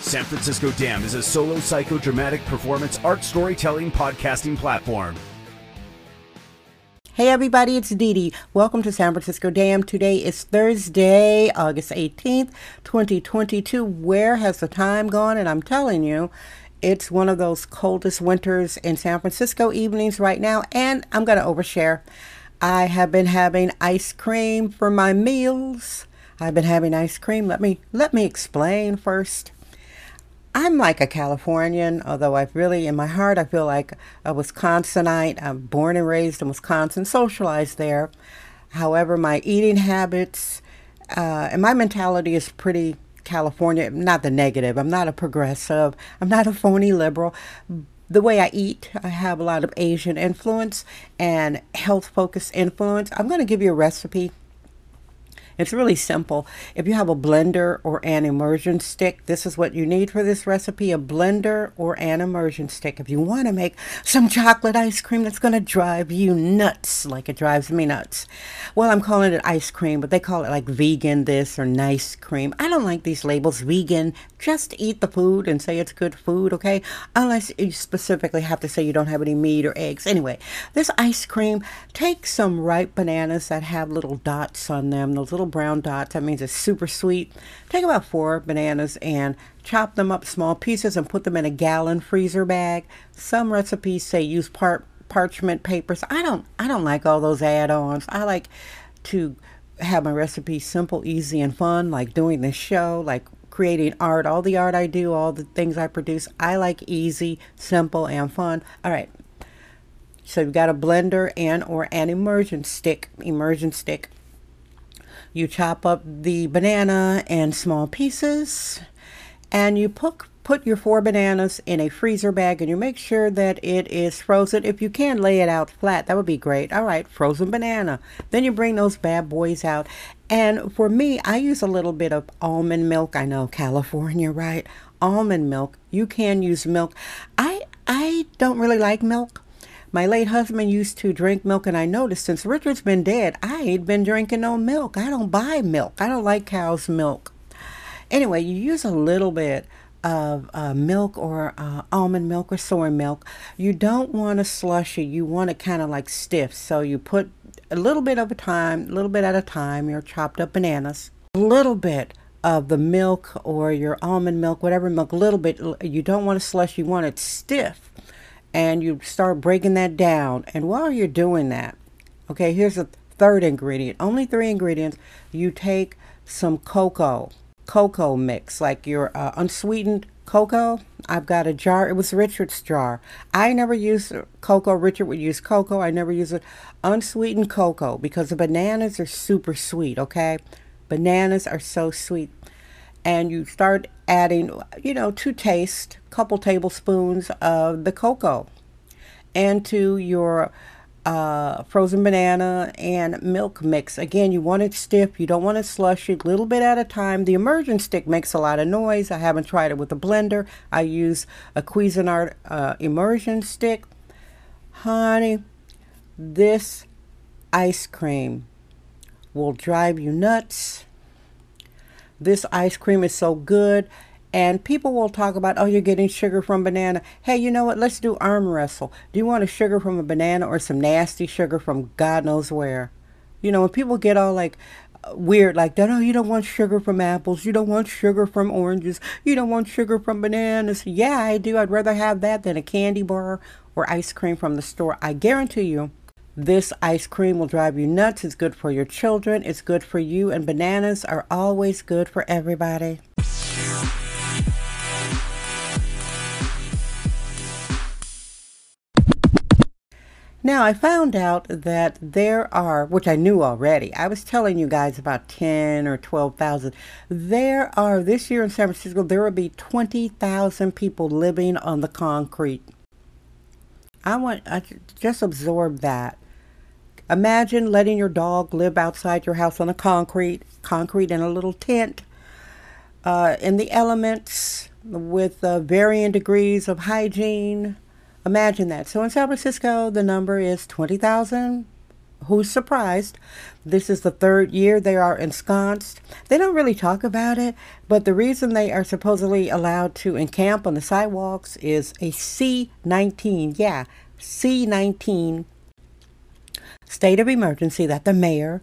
San Francisco Dam is a solo psychodramatic performance art storytelling podcasting platform. Hey everybody, it's Dee. Welcome to San Francisco Dam. Today is Thursday, August 18th, 2022. Where has the time gone? And I'm telling you, it's one of those coldest winters in San Francisco evenings right now, and I'm going to overshare. I have been having ice cream for my meals. I've been having ice cream. Let me let me explain first. I'm like a Californian, although I've really, in my heart, I feel like a Wisconsinite. I'm born and raised in Wisconsin, socialized there. However, my eating habits uh, and my mentality is pretty California, not the negative. I'm not a progressive. I'm not a phony liberal. The way I eat, I have a lot of Asian influence and health focused influence. I'm going to give you a recipe it's really simple. If you have a blender or an immersion stick, this is what you need for this recipe, a blender or an immersion stick. If you want to make some chocolate ice cream that's going to drive you nuts, like it drives me nuts. Well, I'm calling it ice cream, but they call it like vegan this or nice cream. I don't like these labels, vegan. Just eat the food and say it's good food, okay? Unless you specifically have to say you don't have any meat or eggs. Anyway, this ice cream, take some ripe bananas that have little dots on them, those little brown dots. That means it's super sweet. Take about four bananas and chop them up small pieces and put them in a gallon freezer bag. Some recipes say use part parchment papers. I don't I don't like all those add-ons. I like to have my recipes simple, easy, and fun, like doing this show, like creating art, all the art I do, all the things I produce. I like easy, simple, and fun. All right. So you've got a blender and or an immersion stick, immersion stick. You chop up the banana in small pieces and you put, put your four bananas in a freezer bag and you make sure that it is frozen. If you can lay it out flat, that would be great. All right, frozen banana. Then you bring those bad boys out. And for me, I use a little bit of almond milk. I know California, right? Almond milk. You can use milk. I I don't really like milk. My late husband used to drink milk, and I noticed since Richard's been dead, I ain't been drinking no milk. I don't buy milk. I don't like cow's milk. Anyway, you use a little bit of uh, milk or uh, almond milk or soy milk. You don't want a slushy. You want it kind of like stiff. So you put a little bit of a time, a little bit at a time, your chopped up bananas, a little bit of the milk or your almond milk, whatever milk, a little bit. You don't want a slush. You want it stiff and you start breaking that down. And while you're doing that, okay, here's the third ingredient. Only three ingredients. You take some cocoa, cocoa mix, like your uh, unsweetened cocoa. I've got a jar. It was Richard's jar. I never use cocoa. Richard would use cocoa. I never use it. Unsweetened cocoa because the bananas are super sweet, okay? Bananas are so sweet and you start adding, you know, to taste, couple tablespoons of the cocoa and to your uh, frozen banana and milk mix. Again, you want it stiff. You don't want it slushy. A little bit at a time. The immersion stick makes a lot of noise. I haven't tried it with a blender. I use a Cuisinart uh, immersion stick. Honey, this ice cream will drive you nuts this ice cream is so good. And people will talk about, oh, you're getting sugar from banana. Hey, you know what? Let's do arm wrestle. Do you want a sugar from a banana or some nasty sugar from God knows where? You know, when people get all like weird like that, oh, you don't want sugar from apples. You don't want sugar from oranges. You don't want sugar from bananas. Yeah, I do. I'd rather have that than a candy bar or ice cream from the store. I guarantee you this ice cream will drive you nuts. It's good for your children. It's good for you. And bananas are always good for everybody. Now, I found out that there are, which I knew already, I was telling you guys about 10 or 12,000. There are, this year in San Francisco, there will be 20,000 people living on the concrete. I want, I just absorb that. Imagine letting your dog live outside your house on the concrete, concrete in a little tent, uh, in the elements with uh, varying degrees of hygiene Imagine that. So in San Francisco, the number is 20,000. Who's surprised? This is the third year they are ensconced. They don't really talk about it, but the reason they are supposedly allowed to encamp on the sidewalks is a C19. Yeah, C19 state of emergency that the mayor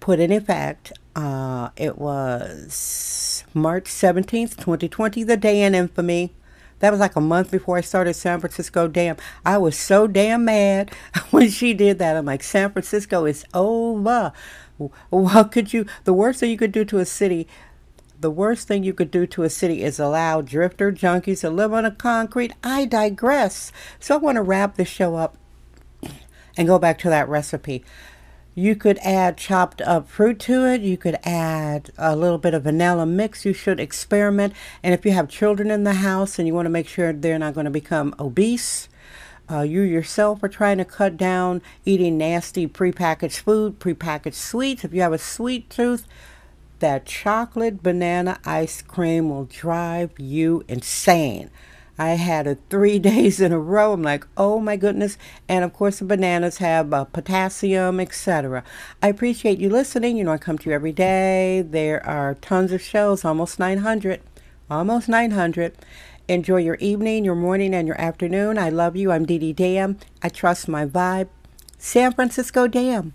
put in effect. Uh, it was March 17th, 2020, the day in infamy. That was like a month before I started San Francisco Dam. I was so damn mad when she did that. I'm like, San Francisco is over. What could you, the worst thing you could do to a city, the worst thing you could do to a city is allow drifter junkies to live on the concrete. I digress. So I want to wrap the show up and go back to that recipe. You could add chopped up fruit to it. You could add a little bit of vanilla mix. You should experiment. And if you have children in the house and you want to make sure they're not going to become obese, uh, you yourself are trying to cut down eating nasty prepackaged food, prepackaged sweets. If you have a sweet tooth, that chocolate banana ice cream will drive you insane. I had it three days in a row. I'm like, oh my goodness. And of course, the bananas have uh, potassium, etc. I appreciate you listening. You know, I come to you every day. There are tons of shows, almost 900. Almost 900. Enjoy your evening, your morning, and your afternoon. I love you. I'm Dee Dee Dam. I trust my vibe. San Francisco Dam.